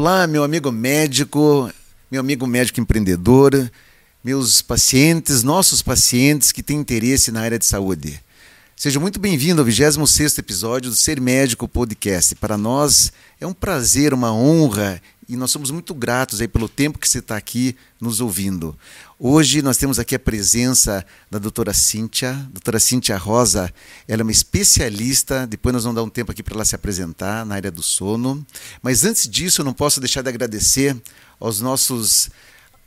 Olá, meu amigo médico, meu amigo médico empreendedor, meus pacientes, nossos pacientes que têm interesse na área de saúde. Seja muito bem-vindo ao 26º episódio do Ser Médico Podcast. Para nós é um prazer, uma honra e nós somos muito gratos aí pelo tempo que você está aqui nos ouvindo. Hoje nós temos aqui a presença da doutora Cíntia, doutora Cíntia Rosa, ela é uma especialista, depois nós vamos dar um tempo aqui para ela se apresentar na área do sono, mas antes disso eu não posso deixar de agradecer aos nossos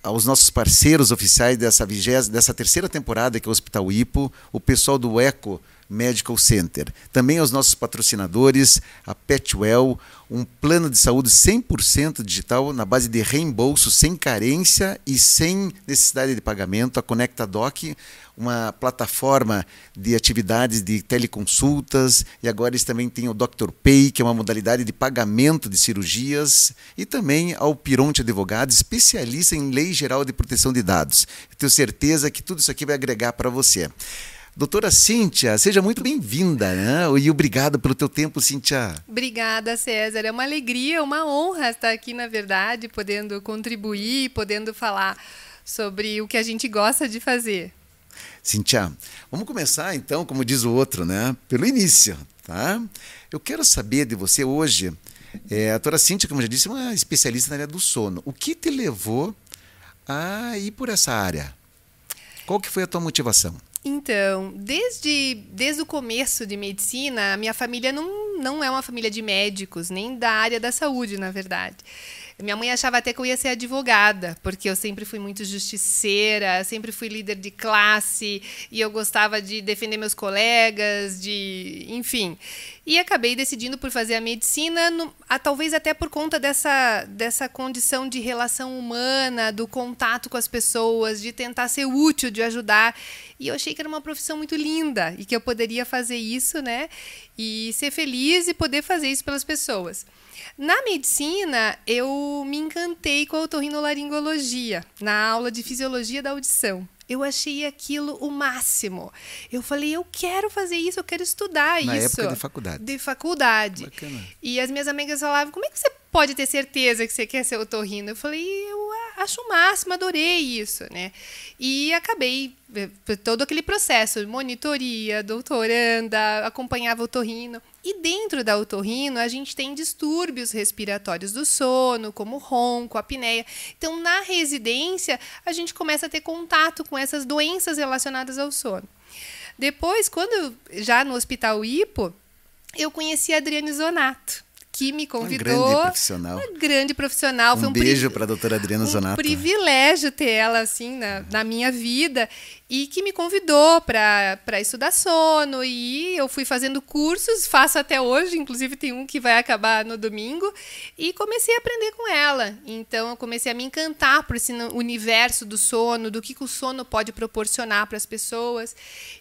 aos nossos parceiros oficiais dessa vigésima, dessa terceira temporada que é o Hospital Ipo, o pessoal do Eco Medical Center. Também aos nossos patrocinadores, a Petwell, um plano de saúde 100% digital na base de reembolso, sem carência e sem necessidade de pagamento. A Conecta Doc, uma plataforma de atividades de teleconsultas, e agora eles também têm o Dr. Pay, que é uma modalidade de pagamento de cirurgias, e também ao Pironte Advogados, especialista em lei geral de proteção de dados. Eu tenho certeza que tudo isso aqui vai agregar para você. Doutora Cíntia, seja muito bem-vinda, né? E obrigado pelo teu tempo, Cíntia. Obrigada, César. É uma alegria, uma honra estar aqui, na verdade, podendo contribuir, podendo falar sobre o que a gente gosta de fazer. Cíntia, vamos começar então, como diz o outro, né? Pelo início, tá? Eu quero saber de você hoje, é, a doutora Cíntia, como já disse, é uma especialista na área do sono. O que te levou a ir por essa área? Qual que foi a tua motivação? Então, desde, desde o começo de medicina, a minha família não, não é uma família de médicos, nem da área da saúde, na verdade. Minha mãe achava até que eu ia ser advogada, porque eu sempre fui muito justiceira, sempre fui líder de classe e eu gostava de defender meus colegas, de, enfim. E acabei decidindo por fazer a medicina, no, a, talvez até por conta dessa, dessa condição de relação humana, do contato com as pessoas, de tentar ser útil, de ajudar. E eu achei que era uma profissão muito linda e que eu poderia fazer isso, né? E ser feliz e poder fazer isso pelas pessoas. Na medicina, eu me encantei com a otorrinolaringologia, na aula de fisiologia da audição. Eu achei aquilo o máximo. Eu falei, eu quero fazer isso, eu quero estudar Na isso. época de faculdade. De faculdade. Bacana. E as minhas amigas falavam, como é que você pode ter certeza que você quer ser otorrino? Eu falei, eu acho o máximo, adorei isso, né? E acabei eh, todo aquele processo, monitoria, doutoranda, acompanhava o otorrino. E dentro da otorrino, a gente tem distúrbios respiratórios do sono, como ronco, apneia. Então, na residência, a gente começa a ter contato com essas doenças relacionadas ao sono. Depois, quando já no Hospital Ipo, eu conheci a Adriane Zonato que me convidou. Uma grande profissional. Uma grande profissional. Um um beijo para a doutora Adriana um Zonato. privilégio ter ela assim na, na minha vida e que me convidou para estudar sono e eu fui fazendo cursos, faço até hoje, inclusive tem um que vai acabar no domingo e comecei a aprender com ela. Então eu comecei a me encantar por esse universo do sono, do que, que o sono pode proporcionar para as pessoas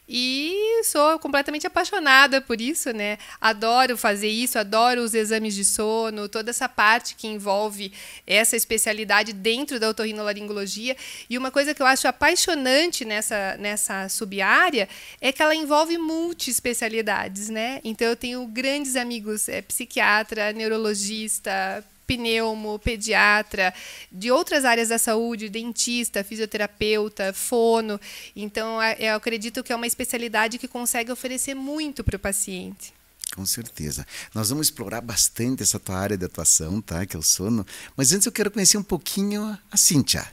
e sou completamente apaixonada por isso, né? Adoro fazer isso, adoro os exames de sono, toda essa parte que envolve essa especialidade dentro da otorrinolaringologia e uma coisa que eu acho apaixonante nessa nessa, sub-área é que ela envolve multiespecialidades, né? Então eu tenho grandes amigos, é, psiquiatra, neurologista, pneumo, pediatra, de outras áreas da saúde, dentista, fisioterapeuta, fono. Então, eu acredito que é uma especialidade que consegue oferecer muito para o paciente. Com certeza. Nós vamos explorar bastante essa tua área de atuação, tá? Que é o sono. Mas antes eu quero conhecer um pouquinho a Cíntia.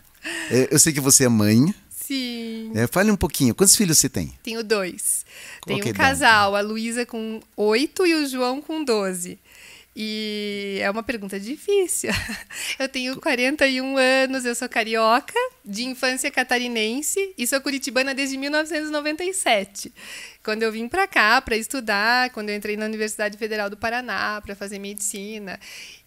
Eu sei que você é mãe, Sim. É, fale um pouquinho. Quantos filhos você tem? Tenho dois. Tenho é um casal, a Luísa com oito e o João com doze. E é uma pergunta difícil. Eu tenho 41 anos, eu sou carioca, de infância catarinense e sou curitibana desde 1997 quando eu vim para cá para estudar, quando eu entrei na Universidade Federal do Paraná para fazer medicina.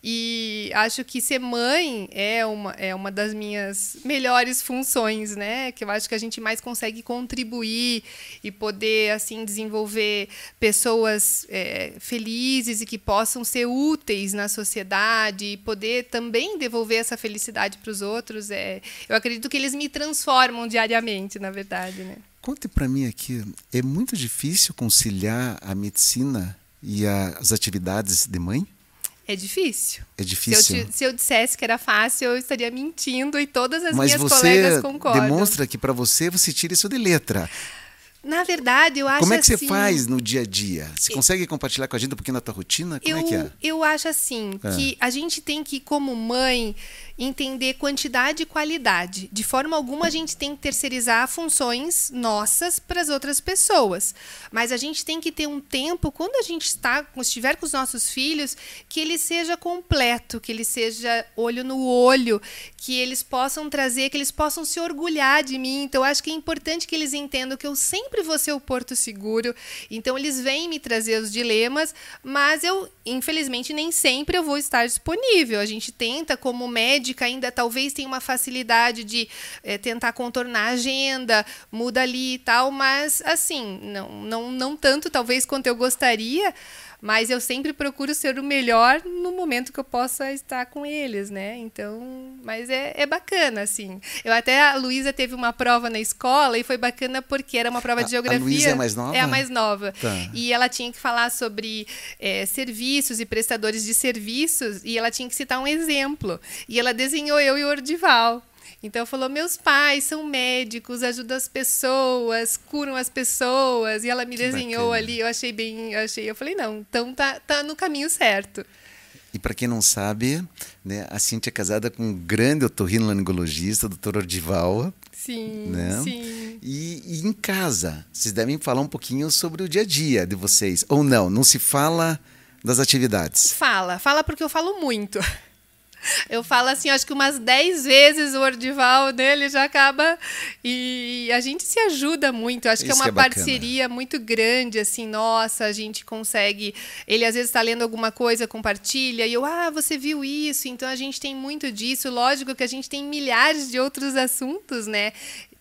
E acho que ser mãe é uma, é uma das minhas melhores funções, né? Que eu acho que a gente mais consegue contribuir e poder assim desenvolver pessoas é, felizes e que possam ser úteis na sociedade e poder também devolver essa felicidade para os outros. É, eu acredito que eles me transformam diariamente, na verdade, né? Conte para mim aqui, é muito difícil conciliar a medicina e as atividades de mãe? É difícil. É difícil. Se eu, se eu, dissesse que era fácil, eu estaria mentindo e todas as Mas minhas você colegas concordam. demonstra que para você você tira isso de letra. Na verdade, eu acho Como é que assim, você faz no dia a dia? Você consegue compartilhar com a gente um pouquinho da tua rotina? Como eu, é que é? Eu acho assim, É. que a gente tem que, como mãe, entender quantidade e qualidade. De forma alguma, a gente tem que terceirizar funções nossas para as outras pessoas. Mas a gente tem que ter um tempo, quando a gente está, estiver com os nossos filhos, que ele seja completo, que ele seja olho no olho, que eles possam trazer, que eles possam se orgulhar de mim. Então, acho que é importante que eles entendam que eu sempre vou ser o porto seguro. Então, eles vêm me trazer os dilemas, mas eu, infelizmente, nem sempre eu vou estar disponível. A gente tenta, como médica, ainda talvez tenha uma facilidade de eh, tentar contornar a agenda, muda ali e tal, mas assim, não, não, não tanto talvez quanto eu gostaria, mas eu sempre procuro ser o melhor no momento que eu possa estar com eles, né? Então, mas é, é bacana, assim. Eu até, a Luísa teve uma prova na escola e foi bacana porque era uma prova A- de a geografia. Luísa é a mais nova? É a mais nova. Tá. E ela tinha que falar sobre eh, serviços e prestadores de serviços e ela tinha que citar um exemplo. E ela desenhou eu e o Ordival. Então falou: meus pais são médicos, ajudam as pessoas, curam as pessoas. E ela me Que desenhou bacana. ali. Eu achei bem, eu achei. Eu falei não, então tá, tá no caminho certo. E para quem não sabe, né, a Cintia é casada com um grande otorrinolaringologista, doutor Ordival. Sim, Né? sim. E, e em casa, vocês devem falar um pouquinho sobre o dia a dia de vocês. Ou não, não se fala das atividades. Fala, fala porque eu falo muito. Eu falo assim, acho que umas 10 vezes o Ordival dele já acaba. E a gente se ajuda muito. Acho que é Isso uma é parceria muito grande, assim, nossa, a gente consegue. Ele às vezes está lendo alguma coisa, compartilha, e eu, ah, você viu isso? Então a gente tem muito disso. Lógico que a gente tem milhares de outros assuntos, né?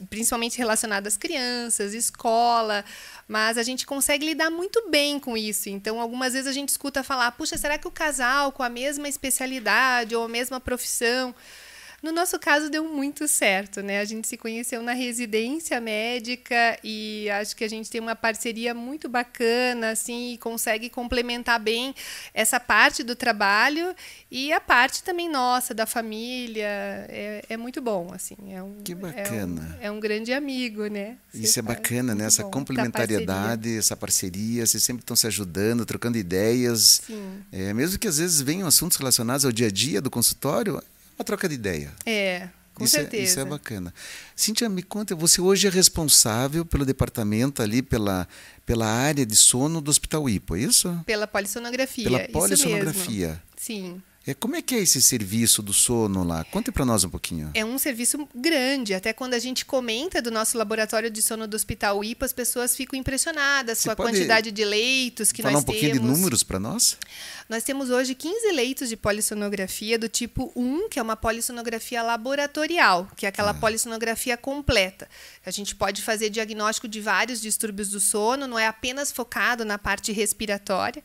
Principalmente relacionados às crianças, escola. Mas a gente consegue lidar muito bem com isso. Então, algumas vezes a gente escuta falar: puxa, será que o casal com a mesma especialidade ou a mesma profissão. No nosso caso, deu muito certo, né? A gente se conheceu na residência médica e acho que a gente tem uma parceria muito bacana, assim, e consegue complementar bem essa parte do trabalho e a parte também nossa, da família. É, é muito bom, assim. É um, Que é um- bacana. É um, grande amigo, né? Isso é Você bacana, né? Essa bom, da complementariedade, essa parceria, vocês sempre estão se ajudando, trocando ideias. Sim. É, mesmo que às vezes venham assuntos relacionados ao dia a dia do consultório, uma troca de ideia. É, com isso, é, certeza. isso é bacana. Cíntia, me conta, você hoje é responsável pelo departamento ali, pela, pela área de sono do Hospital Ipo, é isso? Pela polissonografia. Pela isso polissonografia. Sim. É, como é que é esse serviço do sono lá? Conte para nós um pouquinho. É um serviço grande. Até quando a gente comenta do nosso laboratório de sono do Hospital IPA, as pessoas ficam impressionadas Você com a quantidade de leitos que Falar nós um pouquinho temos. de números para nós? Nós temos hoje 15 leitos de polissonografia do tipo 1, que é uma polissonografia laboratorial, que é aquela polissonografia completa. A gente pode fazer diagnóstico de vários distúrbios do sono, não é apenas focado na parte respiratória.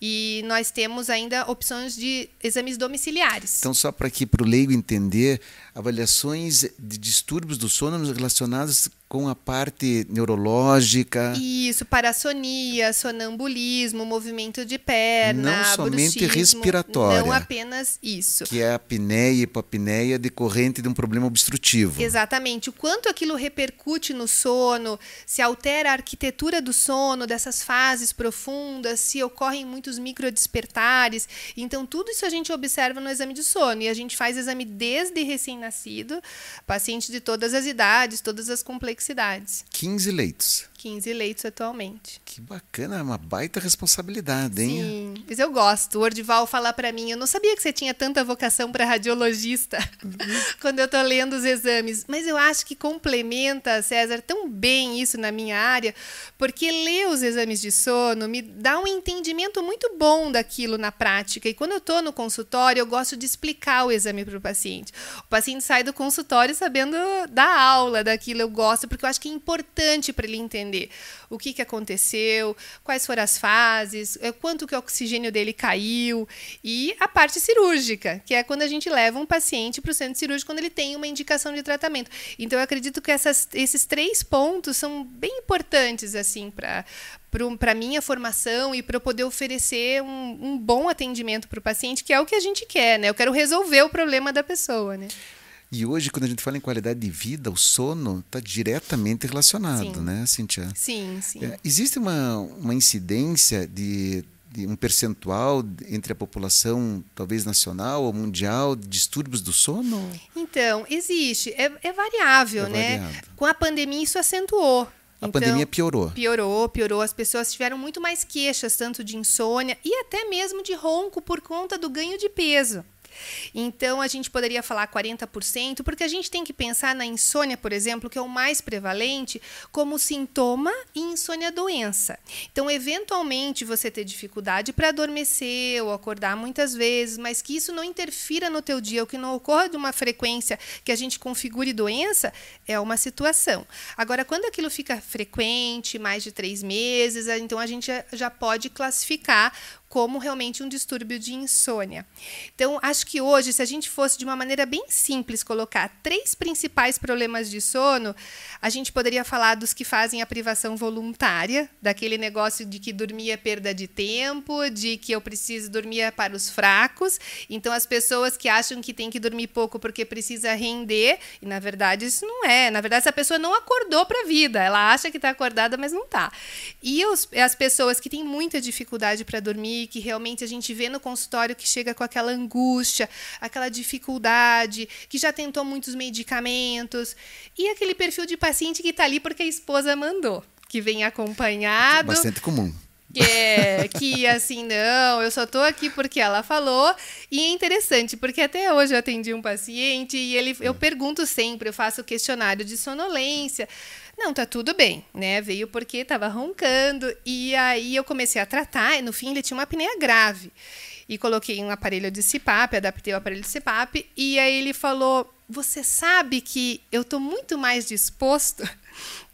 E nós temos ainda opções de exames domiciliares. Então, só para aqui para o leigo entender, avaliações de distúrbios do sono relacionados com a parte neurológica, Isso, parassonia, sonambulismo, movimento de perna, Não somente respiratória. Não apenas isso. que é a apneia e hipopneia decorrente de um problema obstrutivo. Exatamente. O quanto aquilo repercute no sono, se altera a arquitetura do sono, dessas fases profundas, se ocorrem muitos microdespertares. Então, tudo isso a gente observa no exame de sono. E a gente faz exame desde recém-nascido, paciente de todas as idades, todas as complexidades. 15 leitos. 15 leitos atualmente. Que bacana, é uma baita responsabilidade, hein? Sim, mas eu gosto. O Ordival fala para mim, eu não sabia que você tinha tanta vocação para radiologista quando eu tô lendo os exames, mas eu acho que complementa, César, tão bem isso na minha área, porque ler os exames de sono me dá um entendimento muito bom daquilo na prática. E quando eu tô no consultório, eu gosto de explicar o exame para o paciente. O paciente sai do consultório sabendo da aula daquilo, eu gosto, porque eu acho que é importante para ele entender entender o que, que aconteceu, quais foram as fases, eh, quanto que o oxigênio dele caiu e a parte cirúrgica, que é quando a gente leva um paciente para o centro cirúrgico quando ele tem uma indicação de tratamento. Então eu acredito que essas, esses três pontos são bem importantes assim para para minha formação e para eu poder oferecer um, um bom atendimento para o paciente, que é o que a gente quer, né? Eu quero resolver o problema da pessoa, né? E hoje, quando a gente fala em qualidade de vida, o sono está diretamente relacionado, sim. né, Cintia? Sim, sim. É, existe uma, uma incidência de, de, um percentual entre a população, talvez nacional ou mundial, de distúrbios do sono? Então, existe. É, é variável, é né? Variado. Com a pandemia, isso acentuou. A então, pandemia piorou. Piorou, piorou. As pessoas tiveram muito mais queixas, tanto de insônia e até mesmo de ronco por conta do ganho de peso. Então, a gente poderia falar 40%, porque a gente tem que pensar na insônia, por exemplo, que é o mais prevalente, como sintoma e insônia doença. Então, eventualmente, você ter dificuldade para adormecer ou acordar muitas vezes, mas que isso não interfira no teu dia, ou que não ocorra de uma frequência que a gente configure doença, é uma situação. Agora, quando aquilo fica frequente, mais de três meses, então a gente já pode classificar como realmente um distúrbio de insônia. Então, acho que hoje, se a gente fosse de uma maneira bem simples colocar três principais problemas de sono, a gente poderia falar dos que fazem a privação voluntária, daquele negócio de que dormir é perda de tempo, de que eu preciso dormir é para os fracos. Então, as pessoas que acham que tem que dormir pouco porque precisa render, e na verdade isso não é. Na verdade, essa pessoa não acordou para a vida, ela acha que está acordada, mas não está. E os, as pessoas que têm muita dificuldade para dormir, que realmente a gente vê no consultório que chega com aquela angústia, aquela dificuldade, que já tentou muitos medicamentos, e aquele perfil de paciente que está ali porque a esposa mandou, que vem acompanhado. Bastante comum. Que, é, que assim, não, eu só estou aqui porque ela falou. E é interessante, porque até hoje eu atendi um paciente e ele, eu pergunto sempre, eu faço questionário de sonolência. Não, tá tudo bem, né? Veio porque estava roncando e aí eu comecei a tratar e no fim ele tinha uma apneia grave. E coloquei um aparelho de CPAP, adaptei o aparelho de CPAP e aí ele falou: "Você sabe que eu estou muito mais disposto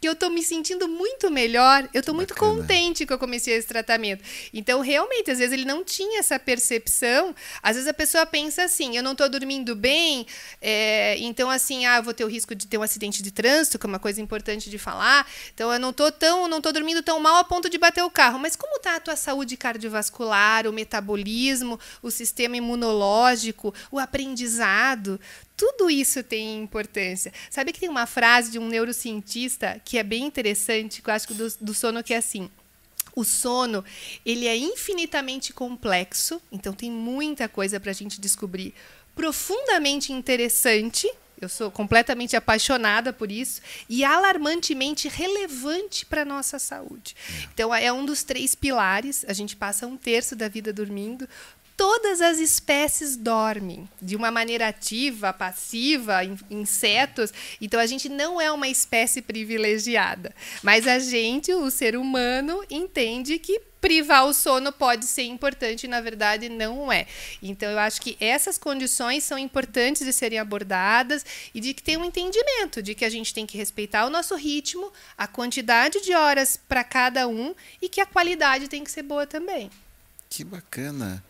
que eu estou me sentindo muito melhor, eu estou muito contente que eu comecei esse tratamento. Então, realmente, às vezes ele não tinha essa percepção. Às vezes a pessoa pensa assim: eu não estou dormindo bem, é, então, assim, ah, vou ter o risco de ter um acidente de trânsito, que é uma coisa importante de falar. Então, eu não estou tão, não estou dormindo tão mal a ponto de bater o carro. Mas como está a tua saúde cardiovascular, o metabolismo, o sistema imunológico, o aprendizado? Tudo isso tem importância. Sabe que tem uma frase de um neurocientista que é bem interessante, que eu acho que do, do sono que é assim. O sono ele é infinitamente complexo, então tem muita coisa para a gente descobrir. Profundamente interessante, eu sou completamente apaixonada por isso e alarmantemente relevante para a nossa saúde. Então, é um dos três pilares. A gente passa um terço da vida dormindo todas as espécies dormem de uma maneira ativa, passiva, insetos. Então a gente não é uma espécie privilegiada, mas a gente, o ser humano, entende que privar o sono pode ser importante e na verdade não é. Então eu acho que essas condições são importantes de serem abordadas e de que ter um entendimento de que a gente tem que respeitar o nosso ritmo, a quantidade de horas para cada um e que a qualidade tem que ser boa também. Que bacana.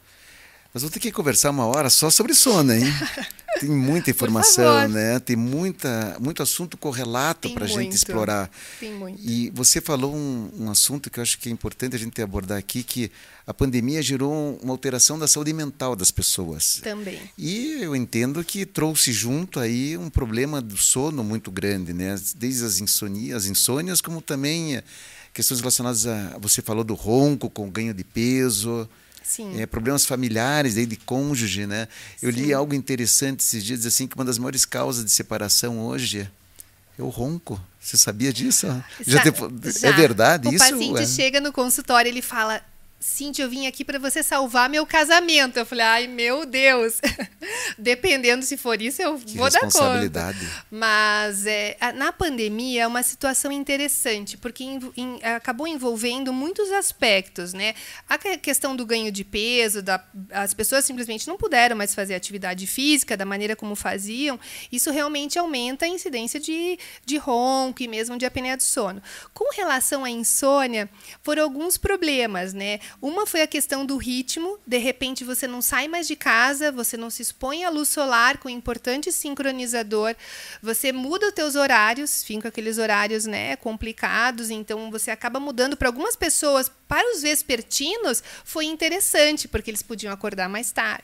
Nós vamos ter que conversar uma hora só sobre sono, hein? Tem muita informação, né? Tem muita, muito assunto correlato para a gente explorar. Tem muito. E você falou um, um, assunto que eu acho que é importante a gente abordar aqui, que a pandemia gerou uma alteração da saúde mental das pessoas. Também. E eu entendo que trouxe junto aí um problema do sono muito grande, né? Desde as insônias, as insônias como também questões relacionadas a... Você falou do ronco com ganho de peso é, problemas familiares aí de cônjuge, né? Eu Sim. li algo interessante esses dias assim que uma das maiores causas de separação hoje é o ronco. Você sabia disso? Já, já, já. É verdade o isso? O paciente é? chega no consultório ele fala Cintia, eu vim aqui para você salvar meu casamento. Eu falei, ai, meu Deus. Dependendo se for isso, eu que vou dar conta. Mas é, na pandemia é uma situação interessante, porque em, em, acabou envolvendo muitos aspectos, né? A questão do ganho de peso, da, as pessoas simplesmente não puderam mais fazer atividade física da maneira como faziam. Isso realmente aumenta a incidência de, de ronco e mesmo de apneia do sono. Com relação à insônia, foram alguns problemas, né? Uma foi a questão do ritmo, de repente você não sai mais de casa, você não se expõe à luz solar com um importante sincronizador, você muda os teus horários, ficam aqueles horários, né, complicados, então você acaba mudando para algumas pessoas, para os vespertinos foi interessante, porque eles podiam acordar mais tarde.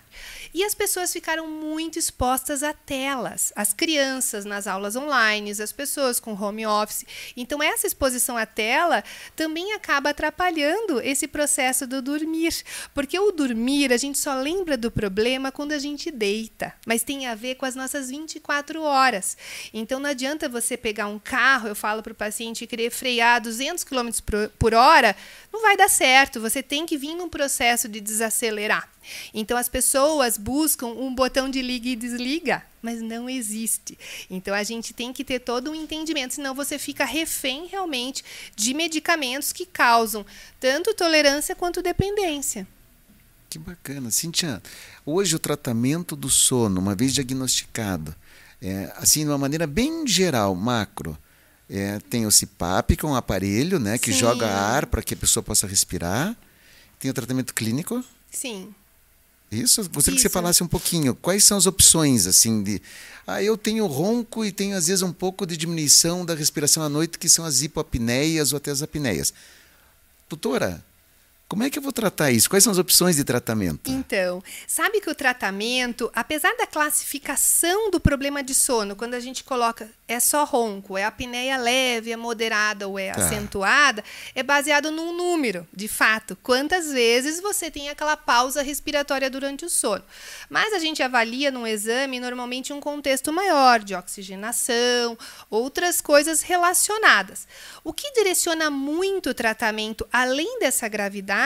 E as pessoas ficaram muito expostas a telas, as crianças nas aulas online, as pessoas com home office. Então, essa exposição à tela também acaba atrapalhando esse processo do dormir. Porque o dormir, a gente só lembra do problema quando a gente deita, mas tem a ver com as nossas 24 horas. Então, não adianta você pegar um carro, eu falo para o paciente, querer frear 200 km por hora, não vai dar certo. Você tem que vir num processo de desacelerar. Então as pessoas buscam um botão de liga e desliga, mas não existe. Então a gente tem que ter todo um entendimento, senão você fica refém realmente de medicamentos que causam tanto tolerância quanto dependência. Que bacana. Cintia, hoje o tratamento do sono, uma vez diagnosticado, é, assim, de uma maneira bem geral, macro, é, tem o CPAP, que é um aparelho né, que Sim. joga ar para que a pessoa possa respirar. Tem o tratamento clínico. Sim. Isso, você que você falasse um pouquinho, quais são as opções assim de ah, eu tenho ronco e tenho às vezes um pouco de diminuição da respiração à noite, que são as hipoapneias ou até as apneias. Doutora, como é que eu vou tratar isso? Quais são as opções de tratamento? Então, sabe que o tratamento, apesar da classificação do problema de sono, quando a gente coloca é só ronco, é apneia leve, é moderada ou é tá. acentuada, é baseado num número, de fato, quantas vezes você tem aquela pausa respiratória durante o sono. Mas a gente avalia num exame normalmente um contexto maior de oxigenação, outras coisas relacionadas. O que direciona muito o tratamento, além dessa gravidade,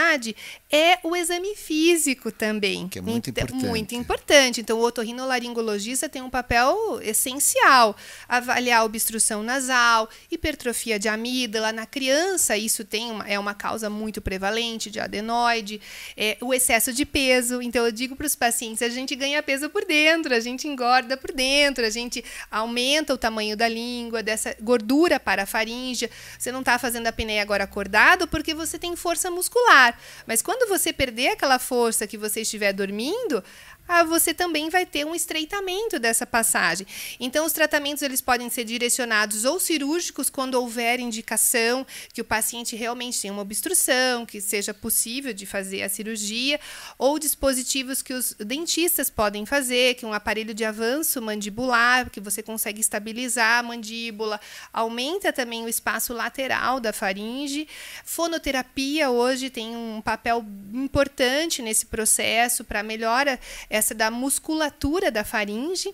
é o exame físico também. Que é muito então, importante. Muito importante. Então, o otorrinolaringologista tem um papel essencial. Avaliar obstrução nasal, hipertrofia de amígdala. Na criança, isso tem uma, é uma causa muito prevalente de adenoide. É, o excesso de peso. Então, eu digo para os pacientes, a gente ganha peso por dentro, a gente engorda por dentro, a gente aumenta o tamanho da língua, dessa gordura para a faringe. Você não está fazendo a apneia agora acordado porque você tem força muscular. Mas quando você perder aquela força que você estiver dormindo, ah, você também vai ter um estreitamento dessa passagem. Então, os tratamentos eles podem ser direcionados ou cirúrgicos quando houver indicação que o paciente realmente tenha uma obstrução, que seja possível de fazer a cirurgia, ou dispositivos que os dentistas podem fazer, que um aparelho de avanço mandibular, que você consegue estabilizar a mandíbula, aumenta também o espaço lateral da faringe. Fonoterapia hoje tem um papel importante nesse processo para melhora essa da musculatura da faringe.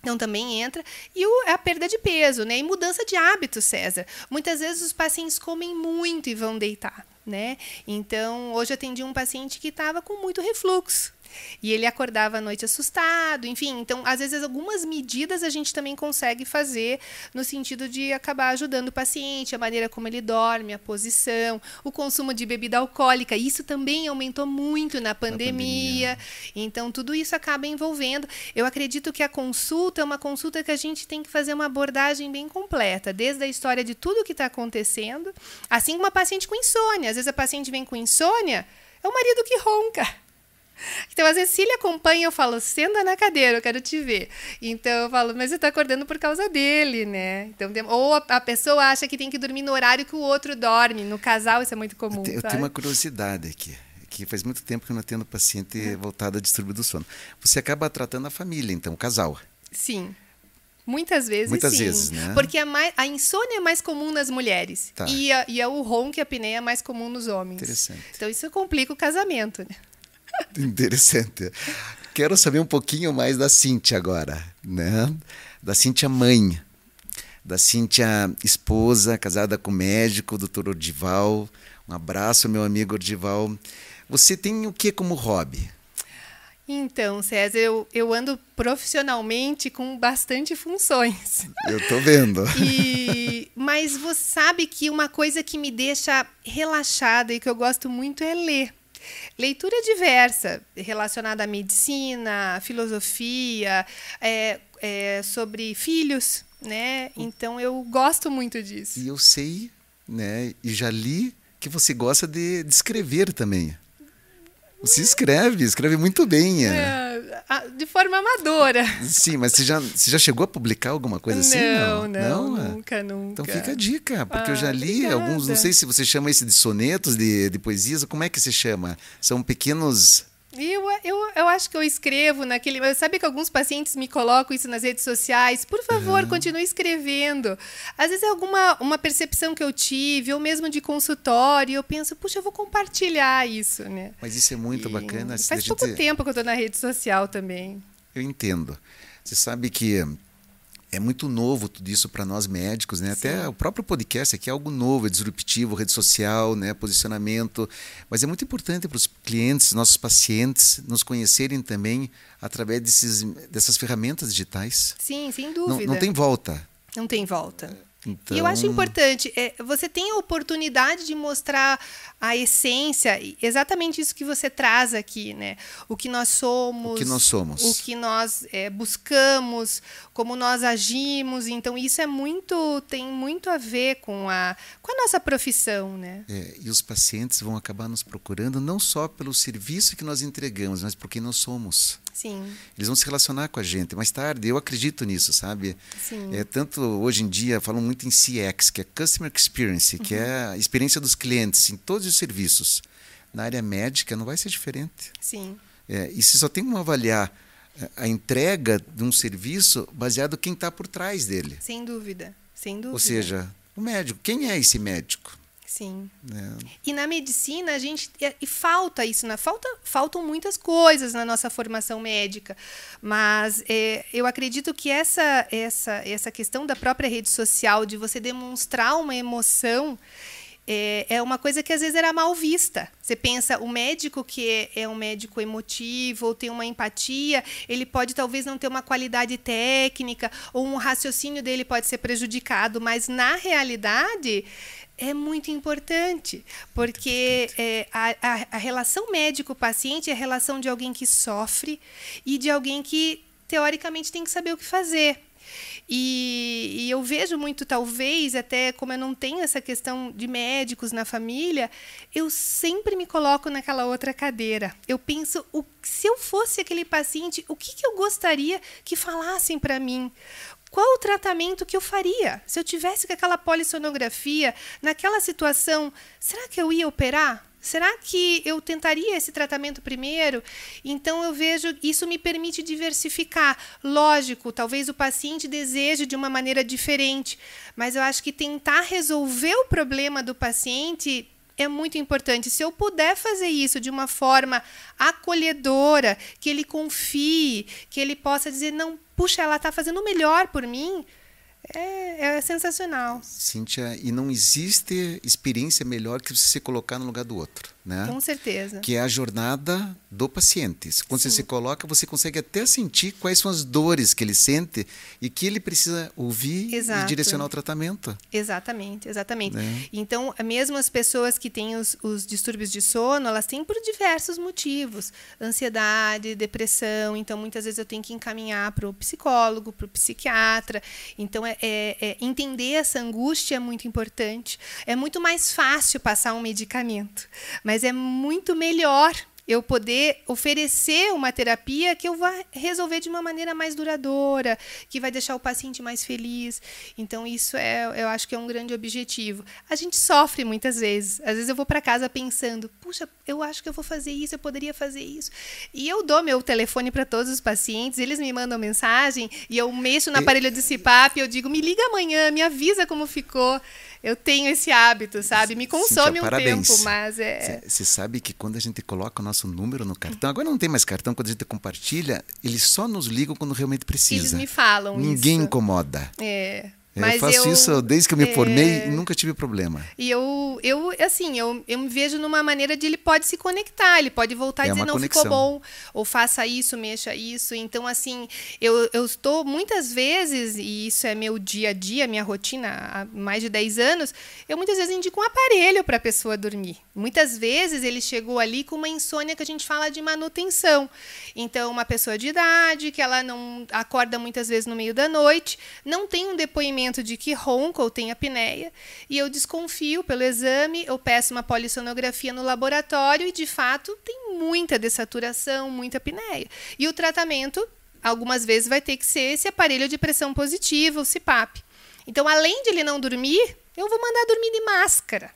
Então também entra. E o, a perda de peso, né? E mudança de hábito, César. Muitas vezes os pacientes comem muito e vão deitar. Né? Então, hoje eu atendi um paciente que estava com muito refluxo. E ele acordava à noite assustado, enfim. Então, às vezes, algumas medidas a gente também consegue fazer no sentido de acabar ajudando o paciente, a maneira como ele dorme, a posição, o consumo de bebida alcoólica. Isso também aumentou muito na pandemia. Na pandemia. Então, tudo isso acaba envolvendo. Eu acredito que a consulta é uma consulta que a gente tem que fazer uma abordagem bem completa, desde a história de tudo que está acontecendo, assim como a paciente com insônia. Às vezes a paciente vem com insônia, é o marido que ronca. Então, às vezes, se ele acompanha, eu falo, senta na cadeira, eu quero te ver. Então, eu falo, mas você está acordando por causa dele, né? Então, ou a, pessoa acha que tem que dormir no horário que o outro dorme. No casal, isso é muito comum. Eu, eu tenho uma curiosidade aqui que faz muito tempo que eu não atendo paciente voltado a distúrbio do sono. Você acaba tratando a família, então, o casal. Sim. Muitas vezes Muitas sim. vezes, né? Porque a, mais, a, insônia é mais comum nas mulheres. Tá. E, a, e a, o ronco e a apneia é mais comum nos homens. Interessante. Então isso complica o casamento, né? Interessante. Quero saber um pouquinho mais da Cintia agora, né? Da Cintia mãe. da Cíntia, esposa, casada com o médico, doutor Ordival. Um abraço, meu amigo Ordival. Você tem o que como hobby? Então, César, eu, eu ando profissionalmente com bastante funções. Eu tô vendo. E, mas você sabe que uma coisa que me deixa relaxada e que eu gosto muito é ler. Leitura diversa, relacionada à medicina, à filosofia, é, é, sobre filhos, né? Então eu gosto muito disso. E eu sei, né? E já li que você gosta de, de escrever também. Você escreve, escreve muito bem. É. De forma amadora. Sim, mas você já, você já chegou a publicar alguma coisa assim? Não, não, não nunca, nunca. Então fica a dica, porque ah, eu já li obrigada. alguns, não sei se você chama esse de sonetos, de, de poesias, como é que se chama? São pequenos eu, eu, eu acho que eu escrevo naquele. Sabe que alguns pacientes me colocam isso nas redes sociais? Por favor, uhum. continue escrevendo. Às vezes é alguma uma percepção que eu tive, ou mesmo de consultório, eu penso, puxa, eu vou compartilhar isso, né? Mas isso é muito e bacana. Faz pouco gente... tempo que eu estou na rede social também. Eu entendo. Você sabe que é muito novo tudo isso para nós médicos, né? Sim. Até o próprio podcast aqui é algo novo, é disruptivo, rede social, né? Posicionamento. Mas é muito importante para os clientes, nossos pacientes, nos conhecerem também através desses, dessas ferramentas digitais. Sim, sem dúvida. Não, não tem volta. Não tem volta. Então... E eu acho importante, é, você tem a oportunidade de mostrar a essência, exatamente isso que você traz aqui, né? O que nós somos, o que nós somos, o que nós é, buscamos, como nós agimos. Então isso é muito, tem muito a ver com a, com a nossa profissão, né? É, e os pacientes vão acabar nos procurando não só pelo serviço que nós entregamos, mas por quem nós somos. Sim. Eles vão se relacionar com a gente mais tarde. Eu acredito nisso, sabe? Sim. É tanto hoje em dia falam muito em CX, que é Customer Experience, uhum. que é a experiência dos clientes em todos os serviços. Na área médica não vai ser diferente. Sim. É, e se só tem como avaliar é, a entrega de um serviço baseado em quem está por trás dele. Sem dúvida, sem dúvida. Ou seja, o médico. Quem é esse médico? Sim. É. E na medicina a gente e falta isso, né? falta faltam muitas coisas na nossa formação médica, mas é, eu acredito que essa essa essa questão da própria rede social de você demonstrar uma emoção é, é, uma coisa que às vezes era mal vista. Você pensa, o médico que é, é, um médico emotivo ou tem uma empatia, ele pode talvez não ter uma qualidade técnica ou um raciocínio dele pode ser prejudicado, mas na realidade é muito importante, porque é, a, a, a relação médico-paciente é a relação de alguém que sofre e de alguém que, teoricamente, tem que saber o que fazer. E, e, eu vejo muito, talvez, até como eu não tenho essa questão de médicos na família, eu sempre me coloco naquela outra cadeira. Eu penso, o, se eu fosse aquele paciente, o que, que eu gostaria que falassem para mim? qual o tratamento que eu faria? Se eu tivesse com aquela polissonografia, naquela situação, será que eu ia operar? Será que eu tentaria esse tratamento primeiro? Então eu vejo isso me permite diversificar. Lógico, talvez o paciente deseje de uma maneira diferente, mas eu acho que tentar resolver o problema do paciente é muito importante. Se eu puder fazer isso de uma forma acolhedora, que ele confie, que ele possa dizer não, puxa, ela está fazendo o melhor por mim, é, é, sensacional. Cíntia, e não existe experiência melhor que você se colocar no lugar do outro, né? Com certeza. Que é a jornada do paciente. Quando Sim. você se coloca, você consegue até sentir quais são as dores que ele sente e que ele precisa ouvir Exato. e direcionar o tratamento. Exatamente, exatamente. Né? Então, mesmo as pessoas que têm os, os distúrbios de sono, elas têm por diversos motivos. Ansiedade, depressão. Então, muitas vezes eu tenho que encaminhar para o psicólogo, para o psiquiatra. Então, é é, é, entender essa angústia é muito importante. É muito mais fácil passar um medicamento, mas é muito melhor eu poder oferecer uma terapia que eu vá resolver de uma maneira mais duradoura, que vai deixar o paciente mais feliz. Então isso é, eu acho que é um grande objetivo. A gente sofre muitas vezes. Às vezes eu vou para casa pensando, puxa, eu acho que eu vou fazer isso, eu poderia fazer isso. E eu dou meu telefone para todos os pacientes, eles me mandam mensagem e eu mexo no aparelho de CPAP, eu digo, me liga amanhã, me avisa como ficou eu tenho esse hábito, sabe? Me consome Cíntia, um parabéns. tempo, mas é. Você sabe que quando a gente coloca o nosso número no cartão, agora não tem mais cartão, quando a gente compartilha, eles só nos ligam quando realmente precisa. Eles me falam Ninguém isso. incomoda. É. Mas eu faço eu, isso desde que eu me é... formei e nunca tive problema. E eu, eu assim, eu, eu me vejo numa maneira de ele pode se conectar, ele pode voltar é e dizer, não, conexão. ficou bom, ou faça isso, mexa isso. Então, assim, eu, eu estou muitas vezes, e isso é meu dia a dia, minha rotina há mais de 10 anos, eu muitas vezes indico um aparelho para a pessoa dormir. Muitas vezes ele chegou ali com uma insônia que a gente fala de manutenção. Então, uma pessoa de idade, que ela não acorda muitas vezes no meio da noite, não tem um depoimento de que ronca ou tem apneia, e eu desconfio pelo exame, eu peço uma polissonografia no laboratório e, de fato, tem muita dessaturação, muita apneia. E o tratamento, algumas vezes, vai ter que ser esse aparelho de pressão positiva, o CPAP. Então, além de ele não dormir, eu vou mandar dormir de máscara.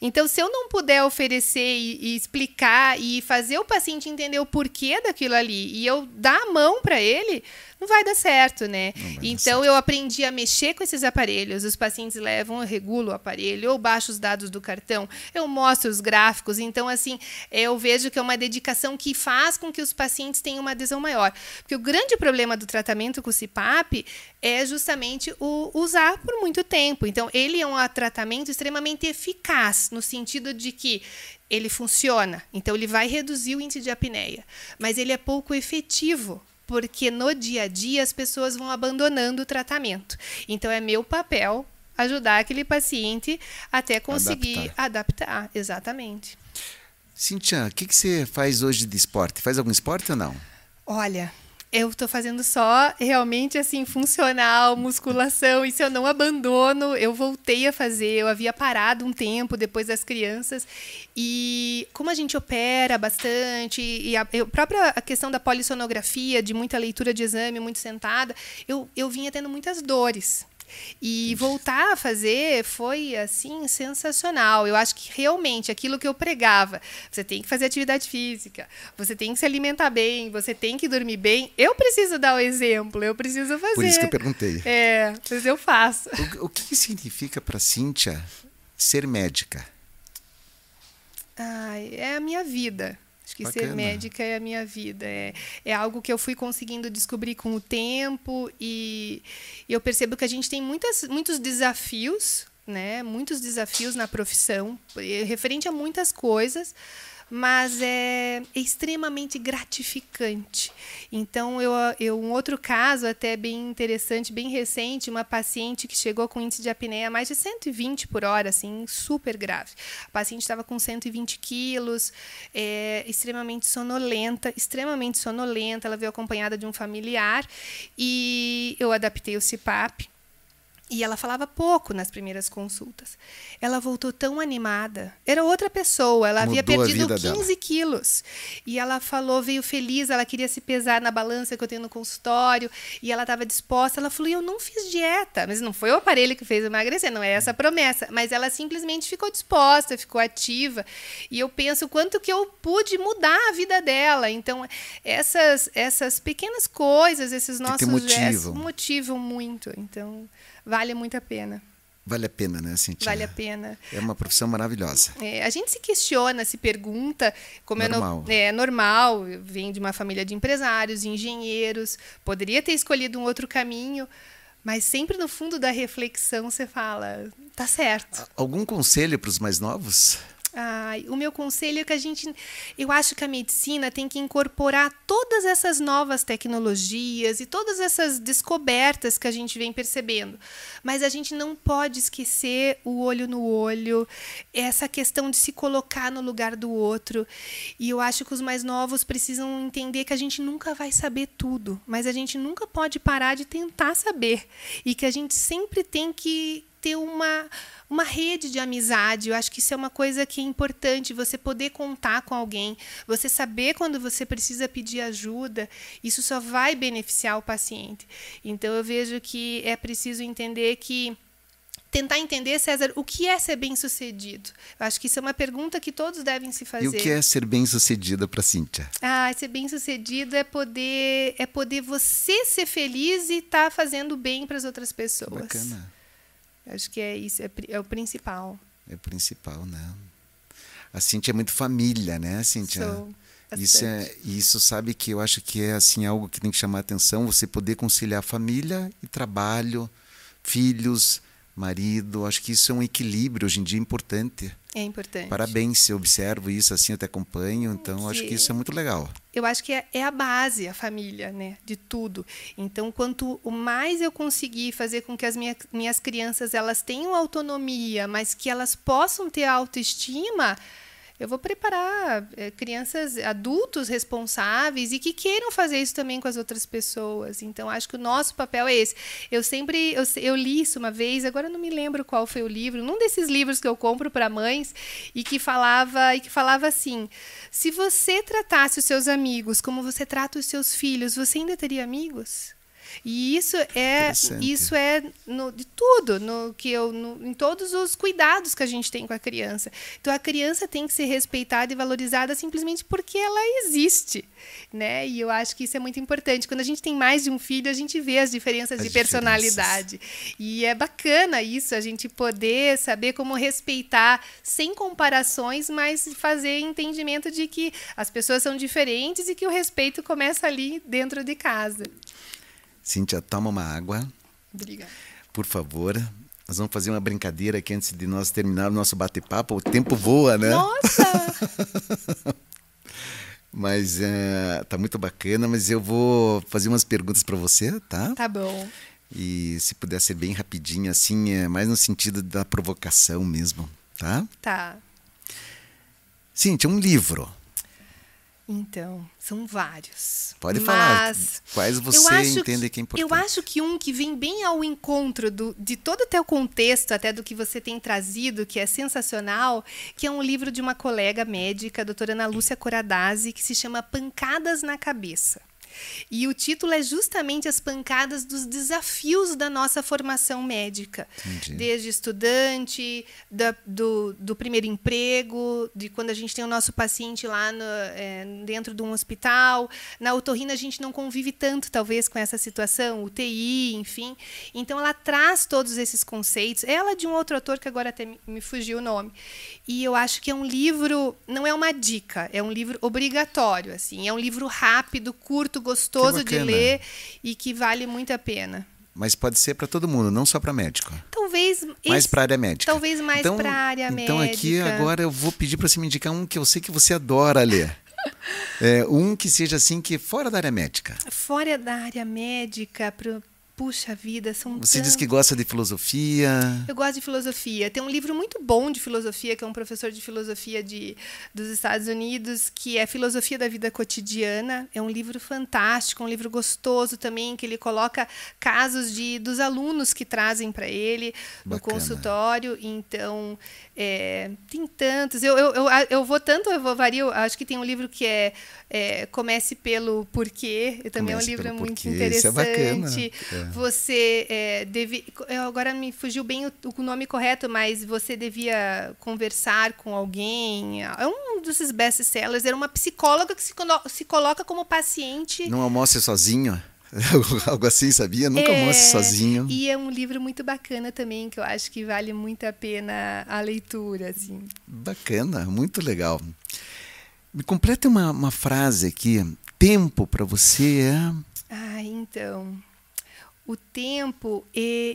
Então, se eu não puder oferecer e, e, explicar e fazer o paciente entender o porquê daquilo ali e eu dar a mão para ele, não vai dar certo, né? Então certo. eu aprendi a mexer com esses aparelhos. Os pacientes levam, eu regulo o aparelho, eu baixo os dados do cartão, eu mostro os gráficos. Então, assim, eu vejo que é uma dedicação que faz com que os pacientes tenham uma adesão maior. Porque o grande problema do tratamento com o CPAP é justamente o usar por muito tempo. Então, ele é um tratamento extremamente eficaz, no sentido de que ele funciona, então ele vai reduzir o índice de apneia, mas ele é pouco efetivo porque no dia a dia as pessoas vão abandonando o tratamento. Então é meu papel ajudar aquele paciente até conseguir adaptar, adaptar exatamente. Cintia, o que, que você faz hoje de esporte? Faz algum esporte ou não? Olha, eu estou fazendo só realmente assim funcional, musculação. Isso eu não abandono. Eu voltei a fazer. Eu havia parado um tempo depois das crianças e como a gente opera bastante e a, a própria a questão da polissonografia, de muita leitura de exame, muito sentada, eu, eu vinha tendo muitas dores. E voltar a fazer foi assim sensacional. Eu acho que realmente aquilo que eu pregava, você tem que fazer atividade física, você tem que se alimentar bem, você tem que dormir bem. Eu preciso dar o exemplo, eu preciso fazer. Por isso que eu perguntei. É, mas eu faço. O, o que significa para Cíntia ser médica? Ai, é a minha vida. Acho que Bacana. ser médica é a minha vida. É, é algo que eu fui conseguindo descobrir com o tempo e eu percebo que a gente tem muitas, muitos desafios, né? Muitos desafios na profissão, referente a muitas coisas mas é extremamente gratificante. Então, eu, eu, um outro caso até bem interessante, bem recente, uma paciente que chegou com índice de apneia mais de 120 por hora, assim, super grave. A paciente estava com 120 quilos, é, extremamente sonolenta, extremamente sonolenta, ela veio acompanhada de um familiar e eu adaptei o CPAP, e ela falava pouco nas primeiras consultas. Ela voltou tão animada. Era outra pessoa. Ela Mudou havia perdido 15 dela. quilos. E ela falou, veio feliz, ela queria se pesar na balança que eu tenho no consultório. E ela estava disposta. Ela falou: Eu não fiz dieta. Mas não foi o aparelho que fez emagrecer, não é essa a promessa. Mas ela simplesmente ficou disposta, ficou ativa. E eu penso quanto que eu pude mudar a vida dela. Então, essas, essas pequenas coisas, esses nossos gestos motivam muito. Então vale muito a pena. Vale a pena, né, Cintia? Vale a pena. É uma profissão maravilhosa. É, a gente se questiona, se pergunta, como normal. é, no, é normal, vem de uma família de empresários, de engenheiros, poderia ter escolhido um outro caminho, mas sempre no fundo da reflexão você fala, tá certo. Algum conselho para os mais novos? Ai, o meu conselho é que a gente, eu acho que a medicina tem que incorporar todas essas novas tecnologias e todas essas descobertas que a gente vem percebendo. Mas a gente não pode esquecer o olho no olho, essa questão de se colocar no lugar do outro. E eu acho que os mais novos precisam entender que a gente nunca vai saber tudo, mas a gente nunca pode parar de tentar saber e que a gente sempre tem que ter uma uma rede de amizade. Eu acho que isso é uma coisa que é importante, você poder contar com alguém, você saber quando você precisa pedir ajuda, isso só vai beneficiar o paciente. Então eu vejo que é preciso entender que tentar entender, César, o que é ser bem-sucedido. Eu acho que isso é uma pergunta que todos devem se fazer. E o que é ser bem-sucedida para Cíntia? Ah, ser bem-sucedido é poder é poder você ser feliz e estar tá fazendo bem para as outras pessoas. Bacana. Acho que é isso, é, é o principal. É o principal, né? A Cintia é muito família, né, Cintia? Sou. Isso é isso sabe que eu acho que é assim algo que tem que chamar atenção você poder conciliar família e trabalho filhos, marido. Acho que isso é um equilíbrio hoje em dia importante. É importante. Parabéns, eu observo isso assim, te acompanho, então acho que isso é muito legal. Eu acho que é, é, a base, a família, né, de tudo. Então, quanto mais eu conseguir fazer com que as minha, minhas crianças elas tenham autonomia, mas que elas possam ter autoestima, eu vou preparar é, crianças, adultos responsáveis e que queiram fazer isso também com as outras pessoas. Então, acho que o nosso papel é esse. Eu sempre, eu, eu li isso uma vez, agora não me lembro qual foi o livro, num desses livros que eu compro para mães e que falava e que falava assim: se você tratasse os seus amigos como você trata os seus filhos, você ainda teria amigos? E isso é isso é no, de tudo, no que eu no, em todos os cuidados que a gente tem com a criança. Então a criança tem que ser respeitada e valorizada simplesmente porque ela existe, né? E eu acho que isso é muito importante. Quando a gente tem mais de um filho, a gente vê as diferenças as de personalidade. Diferenças. E é bacana isso, a gente poder saber como respeitar sem comparações, mas fazer entendimento de que as pessoas são diferentes e que o respeito começa ali dentro de casa. Cíntia, toma uma água. Obrigada. Por favor. Nós vamos fazer uma brincadeira aqui antes de nós terminar o nosso bate-papo. O tempo voa, né? Nossa! mas é, tá muito bacana, mas eu vou fazer umas perguntas para você, tá? Tá bom. E se puder ser bem rapidinho, assim, é mais no sentido da provocação mesmo, tá? Tá. Cíntia, um livro então, são vários. Pode falar. Quais você entende que, que é importante? Eu acho que um que vem bem ao encontro do, de todo o teu contexto, até do que você tem trazido, que é sensacional, que é um livro de uma colega médica, a doutora Ana Lúcia Coradazzi, que se chama Pancadas na Cabeça. E o título é justamente as pancadas dos desafios da nossa formação médica. Entendi. Desde estudante, da, do, do primeiro emprego, de quando a gente tem o nosso paciente lá no, é, dentro de um hospital. Na otorrina a gente não convive tanto, talvez, com essa situação, UTI, enfim. Então ela traz todos esses conceitos. Ela de um outro autor que agora até me fugiu o nome. E eu acho que é um livro, não é uma dica, é um livro obrigatório, assim. É um livro rápido, curto, gostoso de ler e que vale muito a pena. Mas pode ser para todo mundo, não só para médico. Talvez mais para área médica. Talvez mais então, para área então médica. Então aqui agora eu vou pedir para você me indicar um que eu sei que você adora ler. é, um que seja assim que fora da área médica. Fora da área médica, Puxa vida, são Você tão... diz que gosta de filosofia. Eu gosto de filosofia. Tem um livro muito bom de filosofia, que é um professor de filosofia de, dos Estados Unidos, que é Filosofia da Vida Cotidiana. É um livro fantástico, um livro gostoso também, que ele coloca casos de, dos alunos que trazem para ele no Bacana. consultório. Então, é, tem tantos. Eu, eu, eu, eu, vou tanto, eu vou vario. Acho que tem um livro que é, é Comece pelo Porquê. Também Comece é um livro muito porquê. interessante. Isso é bacana. É. Você é, deve. Agora me fugiu bem o, o, nome correto, mas você devia conversar com alguém. É um desses best-sellers. Era uma psicóloga que se, se coloca como paciente. Não almoce sozinho? Algo assim, sabia? Nunca é, almoce sozinho. E é um livro muito bacana também, que eu acho que vale muito a pena a leitura. Assim. Bacana, muito legal. Me completa uma, uma frase aqui. Tempo para você é. Ah, então o tempo.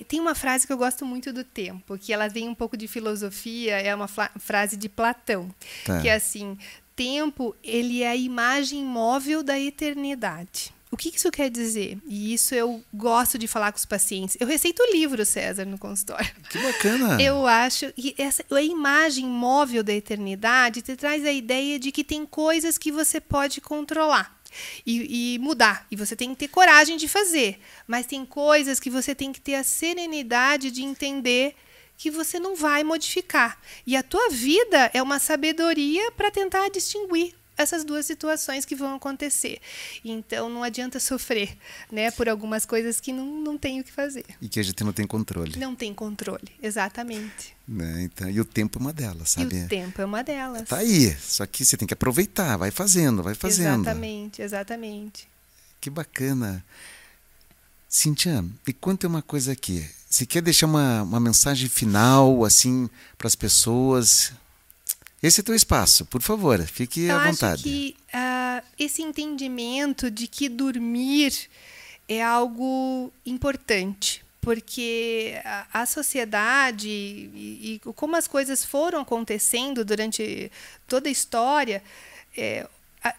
tem uma frase que eu gosto muito do tempo, que ela vem um pouco de filosofia, é uma frase de Platão, tá. que é assim: tempo ele é a imagem móvel da eternidade. O que isso quer dizer? E isso eu gosto de falar com os pacientes. Eu receito o livro, César, no consultório. Que bacana! Eu acho que essa, a imagem móvel da eternidade te traz a ideia de que tem coisas que você pode controlar e, e, mudar. E você tem que ter coragem de fazer. Mas tem coisas que você tem que ter a serenidade de entender que você não vai modificar. E a tua vida é uma sabedoria para tentar distinguir essas duas situações que vão acontecer. Então não adianta sofrer, né, por algumas coisas que não, não tem o que fazer. E que a gente não tem controle. Não tem controle, exatamente. Né? Então, e o tempo é uma delas, sabe? E o tempo é uma delas. Tá aí, só que você tem que aproveitar, vai fazendo, vai fazendo. Exatamente, exatamente. Que bacana. Cintia, e conta uma coisa aqui. Você quer deixar uma, uma mensagem final, assim, para as pessoas? Esse é teu espaço, por favor, fique Eu à vontade. Acho que uh, esse entendimento de que dormir é algo importante porque a, a sociedade e, e, como as coisas foram acontecendo durante toda a história, é,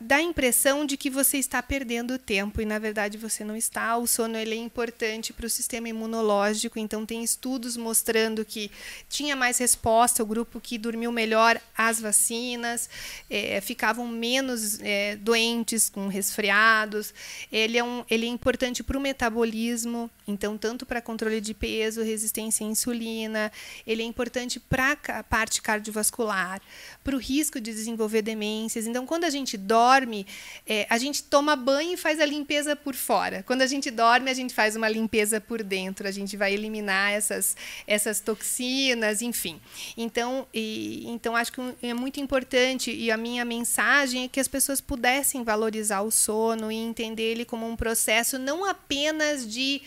dá a impressão de que você está perdendo tempo e na verdade você não está. O sono ele é importante para o sistema imunológico, então tem estudos mostrando que tinha mais resposta, o grupo que dormiu melhor às vacinas, é, ficavam menos é, doentes com resfriados. Ele é, um, ele é importante para o metabolismo, então tanto para controle de peso, resistência à insulina, ele é importante para a parte cardiovascular, para o risco de desenvolver demências. Então quando a gente dorme dorme, é, a gente toma banho e faz a limpeza por fora. Quando a gente dorme, a gente faz uma limpeza por dentro. A gente vai eliminar essas, essas toxinas, enfim. Então, e, então acho que é muito importante e a minha mensagem é que as pessoas pudessem valorizar o sono e entender ele como um processo não apenas de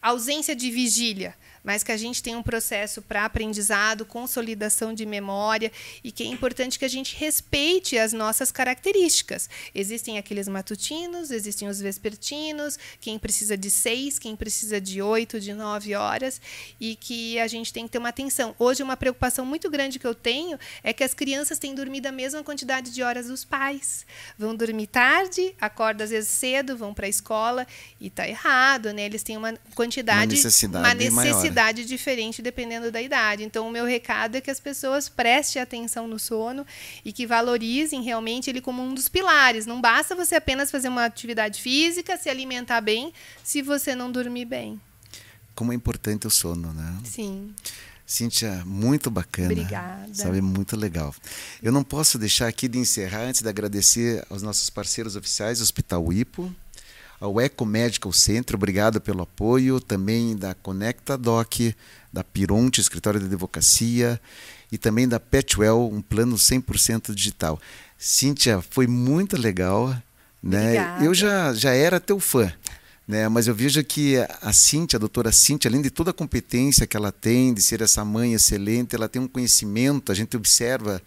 ausência de vigília, mas que a gente tem um processo para aprendizado, consolidação de memória e que é importante que a gente respeite as nossas características. Existem aqueles matutinos, existem os vespertinos, quem precisa de seis, quem precisa de oito, de nove horas e que a gente tem que ter uma atenção. Hoje, uma preocupação muito grande que eu tenho é que as crianças têm dormido a mesma quantidade de horas dos pais. Vão dormir tarde, acordam às vezes cedo, vão para a escola e está errado, né? Eles têm uma quantidade, uma necessidade, uma necessidade idade diferente dependendo da idade. Então, o meu recado é que as pessoas prestem atenção no sono e que valorizem realmente ele como um dos pilares. Não basta você apenas fazer uma atividade física, se alimentar bem, se você não dormir bem. Como é importante o sono, né? Sim. Cíntia, muito bacana. Obrigada. Sabe, muito legal. Eu não posso deixar aqui de encerrar antes de agradecer aos nossos parceiros oficiais, Hospital Ipo, ao Eco Medical Center, obrigado pelo apoio, também da Conecta Doc, da Pironte, Escritório de Advocacia, e também da Petwell, um plano 100% digital. Cíntia, foi muito legal. Né? Eu já, já era teu fã. Né? Mas eu vejo que a Cíntia, a doutora Cíntia, além de toda a competência que ela tem, de ser essa mãe excelente, ela tem um conhecimento, a gente observa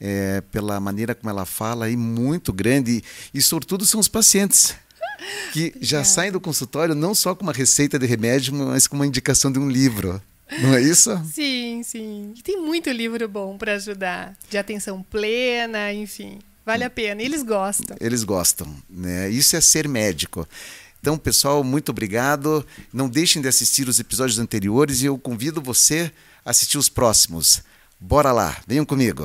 é, pela maneira como ela fala, aí, muito grande. E, e sobretudo, são os pacientes que já saem do consultório não só com uma receita de remédio, mas com uma indicação de um livro. Não é isso? Sim, sim. E tem muito livro bom para ajudar, de atenção plena, enfim. Vale a pena. Eles gostam. Eles gostam, né? Isso é ser médico. Então, pessoal, muito obrigado. Não deixem de assistir os episódios anteriores e eu convido você a assistir os próximos. Bora lá, venham comigo.